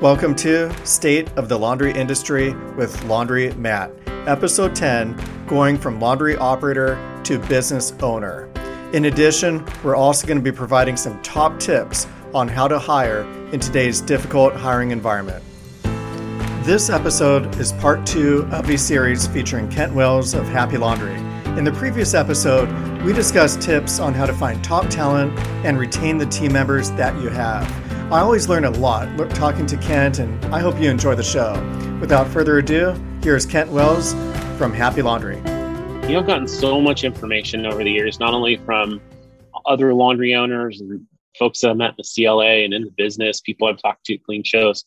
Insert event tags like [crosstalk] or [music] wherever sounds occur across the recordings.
Welcome to State of the Laundry Industry with Laundry Matt, Episode 10 Going from Laundry Operator to Business Owner. In addition, we're also going to be providing some top tips on how to hire in today's difficult hiring environment. This episode is part two of a series featuring Kent Wales of Happy Laundry. In the previous episode, we discussed tips on how to find top talent and retain the team members that you have. I always learn a lot talking to Kent, and I hope you enjoy the show. Without further ado, here's Kent Wales from Happy Laundry. You know, I've gotten so much information over the years, not only from other laundry owners and folks that I met in the CLA and in the business, people I've talked to clean shows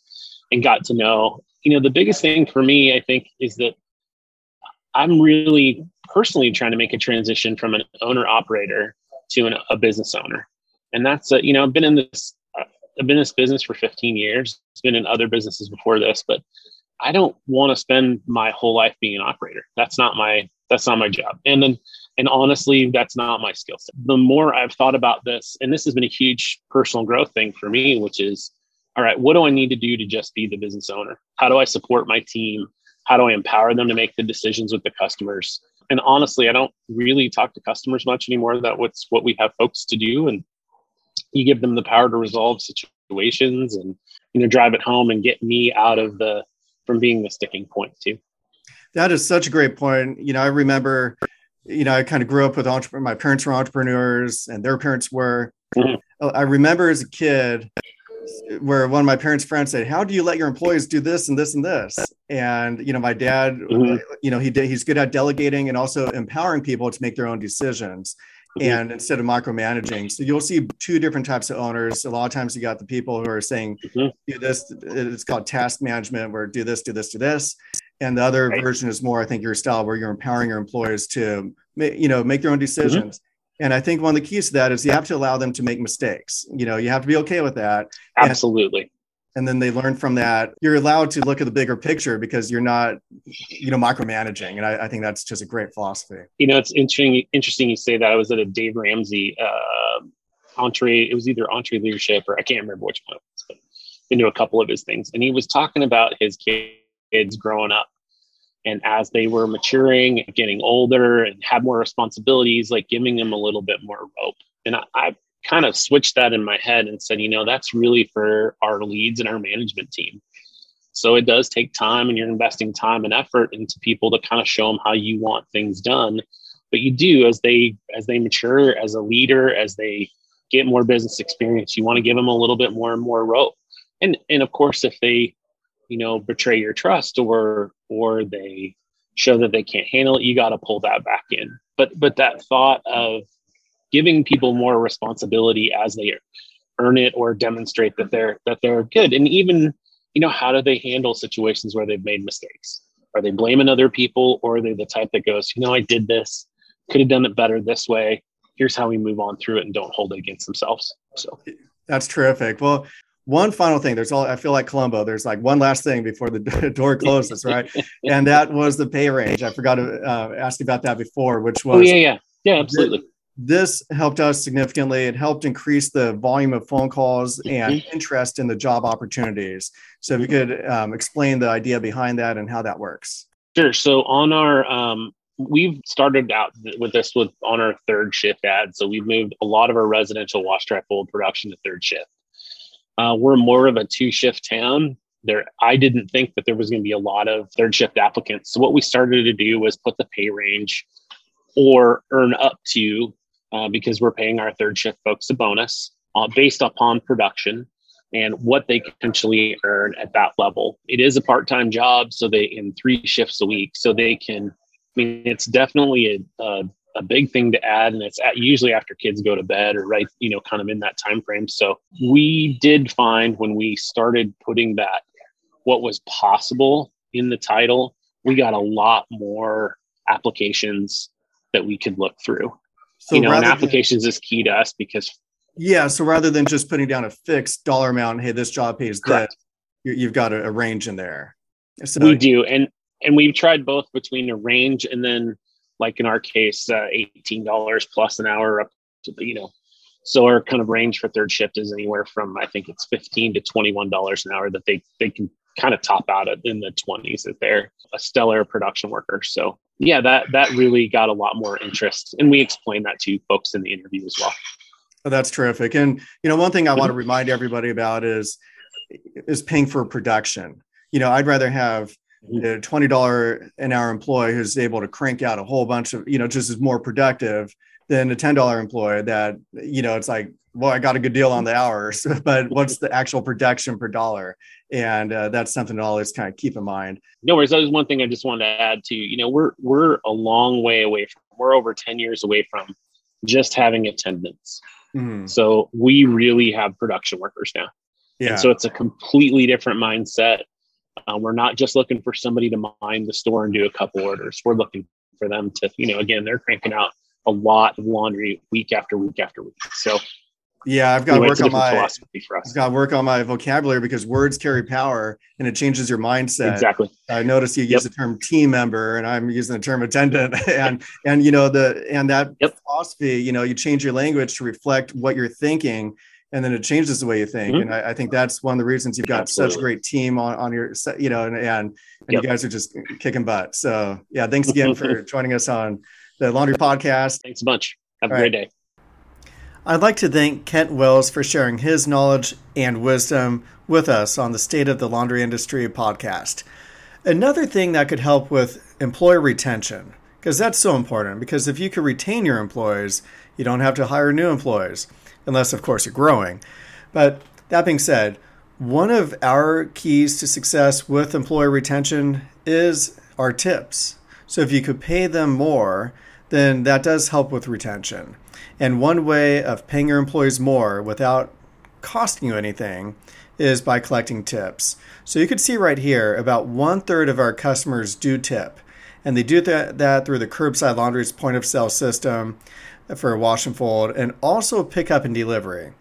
and got to know. You know, the biggest thing for me, I think, is that I'm really personally trying to make a transition from an owner operator to an, a business owner. And that's, a, you know, I've been in this I've been in this business for 15 years. It's been in other businesses before this, but I don't want to spend my whole life being an operator. That's not my that's not my job. And then and honestly, that's not my skill set. The more I've thought about this, and this has been a huge personal growth thing for me, which is all right, what do I need to do to just be the business owner? How do I support my team? How do I empower them to make the decisions with the customers? And honestly, I don't really talk to customers much anymore. That what's what we have folks to do. And you give them the power to resolve situations and you know drive it home and get me out of the from being the sticking point too that is such a great point you know i remember you know i kind of grew up with entrepreneurs my parents were entrepreneurs and their parents were mm-hmm. i remember as a kid where one of my parents' friends said, "How do you let your employees do this and this and this?" And you know, my dad, mm-hmm. you know, he did, he's good at delegating and also empowering people to make their own decisions. Mm-hmm. and instead of micromanaging. So you'll see two different types of owners. A lot of times you got the people who are saying, mm-hmm. do this, it's called task management, where do this, do this, do this. And the other right. version is more, I think, your style where you're empowering your employers to, you know, make their own decisions. Mm-hmm. And I think one of the keys to that is you have to allow them to make mistakes. You know, you have to be okay with that. Absolutely. And, then they learn from that. You're allowed to look at the bigger picture because you're not you know micromanaging. And i, I think that's just a great philosophy. You know it's interesting interesting you say that. I was at a dave ramsey uh entree it was either EntreLeadership or i can't remember which one but been to a couple of his things. And he was talking about his kids growing up and as they were maturing getting older and had more responsibilities like giving them a little bit more rope. And I, I kind of switched that in my head and said, you know, that's really for our leads and our management team. So it does take time and you're investing time and effort into people to kind of show them how you want things done. But you do as they as they mature as a leader, as they get more business experience, you want to give them a little bit more and more rope. And and of course if they, you know, betray your trust or or they show that they can't handle it, you got to pull that back in. But but that thought of giving people more responsibility as they earn it or demonstrate that they're that they're good. And even you know how do they handle situations where they've made mistakes? Are they blaming other people or are they the type that goes you know i did this. Could have done it better this way. Here's how we move on through it and don't hold it against themselves. So. That's terrific. Well one final thing. There's all i feel like columbo. There's like one last thing before the [laughs] door closes right? [laughs] And that was the pay range. I forgot to uh, ask about that before which oh, was oh, yeah yeah. Yeah absolutely this helped us significantly. It helped increase the volume of phone calls and mm-hmm. interest in the job opportunities. So, if you could um, explain the idea behind that and how that works. Sure. So, on our, um, we've started out with this with on our third shift ad. So, we've moved a lot of our residential wash dry fold production to third shift. Uh, we're more of a two shift town. There, I didn't think that there was going to be a lot of third shift applicants. So, what we started to do was put the pay range or earn up to uh, because we're paying our third shift folks a bonus uh, based upon production and what they potentially earn at that level. It is a part-time job, so they in three shifts a week, so they can. I mean, it's definitely a, a, a big thing to add, and it's at, usually after kids go to bed or right, you know, kind of in that time frame. So we did find when we started putting that what was possible in the title, we got a lot more applications that we could look through. So you know, and applications than, is key to us because yeah. So rather than just putting down a fixed dollar amount, hey, this job pays correct. this, you, have got a, a, range in there. So, we do, and and we've tried both between a range and then, like in our case, uh, eighteen dollars plus an hour up to you know So our kind of range for third shift is anywhere from I think it's fifteen to twenty one dollars an hour that they they can kind of top out at in the twenties if they're a stellar production worker. So yeah, that that really got a lot more interest, and we explained that to folks in the interview as well. Oh, that's terrific. And you know, one thing I mm-hmm. want to remind everybody about is is paying for production. You know, I'd rather have mm-hmm. a twenty dollar an hour employee who's able to crank out a whole bunch of you know just is more productive than a ten dollar employee that you know it's like well I got a good deal on the hours, [laughs] but what's the actual production per dollar? And uh, that's something to always kind of keep in mind. No worries. That was one thing I just wanted to add to. You know, we're we're a long way away from. We're over ten years away from just having attendance. Mm-hmm. So we really have production workers now. Yeah. And so it's a completely different mindset. Uh, we're not just looking for somebody to mind the store and do a couple orders. We're looking for them to, you know, again, they're cranking out a lot of laundry week after week after week. So yeah, I've got to work on my I've got to work on my vocabulary because words carry power and it changes your mindset. Exactly. I noticed you use the term team member and I'm using the term attendant [laughs] and and you know the and that yep. philosophy, you know, you change your language to reflect what you're thinking and then it changes the way you think. Mm-hmm. And I, I, think that's one of the reasons you've got Absolutely. such a great team on, on your, you know, and, and, and yep. you guys are just kicking butt. So yeah, thanks again [laughs] for joining us on the Laundry Podcast. Thanks a bunch. Have a great right. day. I'd like to thank Kent Wales for sharing his knowledge and wisdom with us on the State of the Laundry Industry podcast. Another thing that could help with employee retention, because that's so important, because if you could retain your employees, you don't have to hire new employees, unless, of course, you're growing. But that being said, one of our keys to success with employee retention is our tips. So if you could pay them more, then that does help with retention. And one way of paying your employees more without costing you anything is by collecting tips. So you can see right here about one third of our customers do tip. And they do that, that through the Curbside Laundries point of sale system for wash and fold and also pickup and delivery.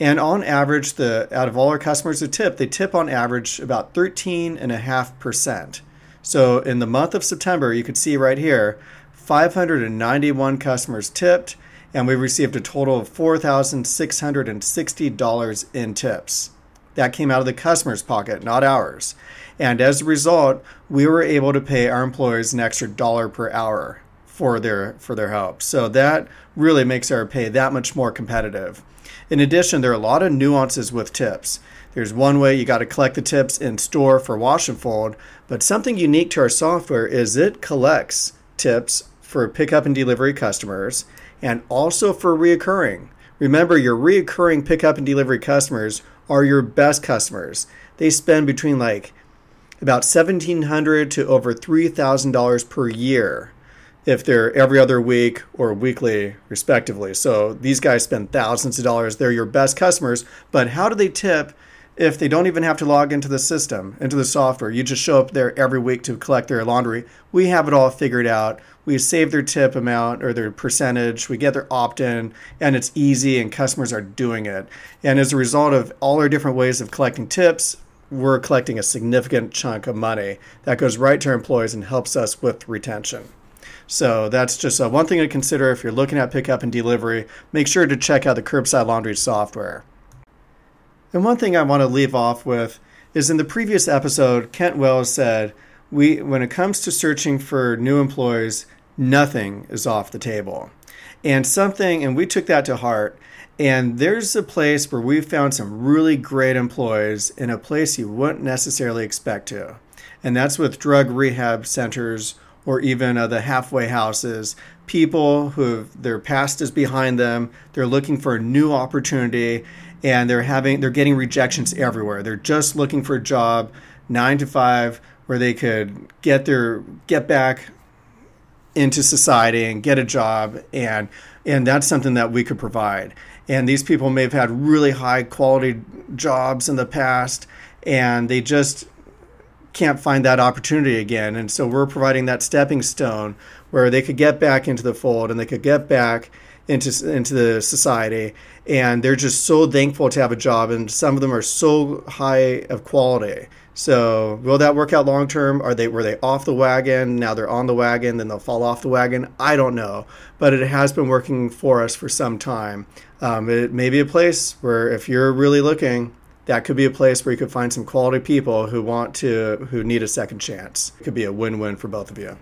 And on average, the out of all our customers who tip, they tip on average about 13.5%. So in the month of September, you can see right here, 591 customers tipped, and we received a total of $4,660 in tips. That came out of the customer's pocket, not ours. And as a result, we were able to pay our employees an extra dollar per hour for their for their help. So that really makes our pay that much more competitive. In addition, there are a lot of nuances with tips. There's one way you got to collect the tips in store for wash and fold, but something unique to our software is it collects tips for pickup and delivery customers and also for reoccurring. Remember, your reoccurring pickup and delivery customers are your best customers. They spend between like about $1,700 to over $3,000 per year if they're every other week or weekly, respectively. So these guys spend thousands of dollars. They're your best customers. But how do they tip if they don't even have to log into the system, into the software? You just show up there every week to collect their laundry. We have it all figured out we save their tip amount or their percentage, we get their opt in, and it's easy, and customers are doing it. And as a result of all our different ways of collecting tips, we're collecting a significant chunk of money that goes right to our employees and helps us with retention. So that's just uh, one thing to consider if you're looking at pickup and delivery. Make sure to check out the curbside laundry software. And one thing I want to leave off with is in the previous episode, Kent Wales said, we when it comes to searching for new employees, nothing is off the table. And something and we took that to heart and there's a place where we found some really great employees in a place you wouldn't necessarily expect to. And that's with drug rehab centers or even uh, the halfway houses. People who their past is behind them, they're looking for a new opportunity and they're having they're getting rejections everywhere. They're just looking for a job, 9 to 5 where they could get their get back into society and get a job and and that's something that we could provide and these people may have had really high quality jobs in the past and they just can't find that opportunity again and so we're providing that stepping stone where they could get back into the fold and they could get back into into the society, and they're just so thankful to have a job. And some of them are so high of quality. So will that work out long term? Are they were they off the wagon? Now they're on the wagon, then they'll fall off the wagon. I don't know, but it has been working for us for some time. Um, it may be a place where if you're really looking, that could be a place where you could find some quality people who want to who need a second chance. It could be a win-win for both of you.